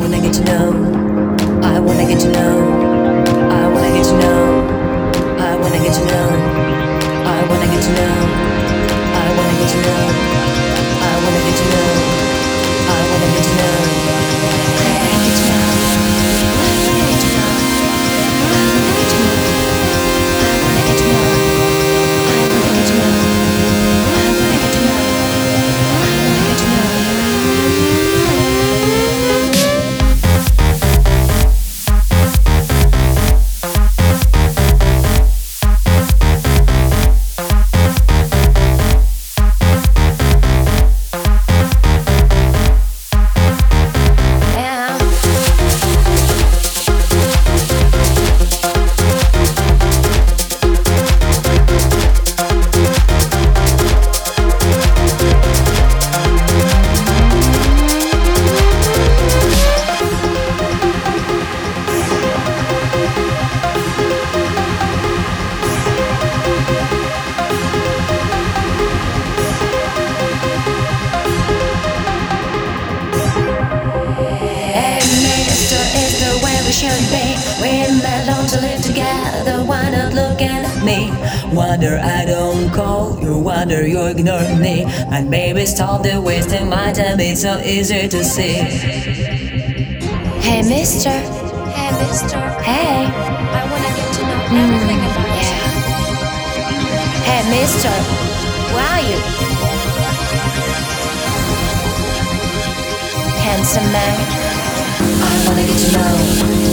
wanna get to know. I wanna get to know. I wanna get to know. I wanna get to know. I wanna get to know. Should be. We belong to live together. Why not look at me? Wonder I don't call you, wonder you ignore me. And baby, stop the wasting my time. It's so easy to see. Hey, mister. Hey, mister. Hey. I want to get to know hmm, everything about you. Hey, mister. Where are you? Handsome man. I wanna get to know.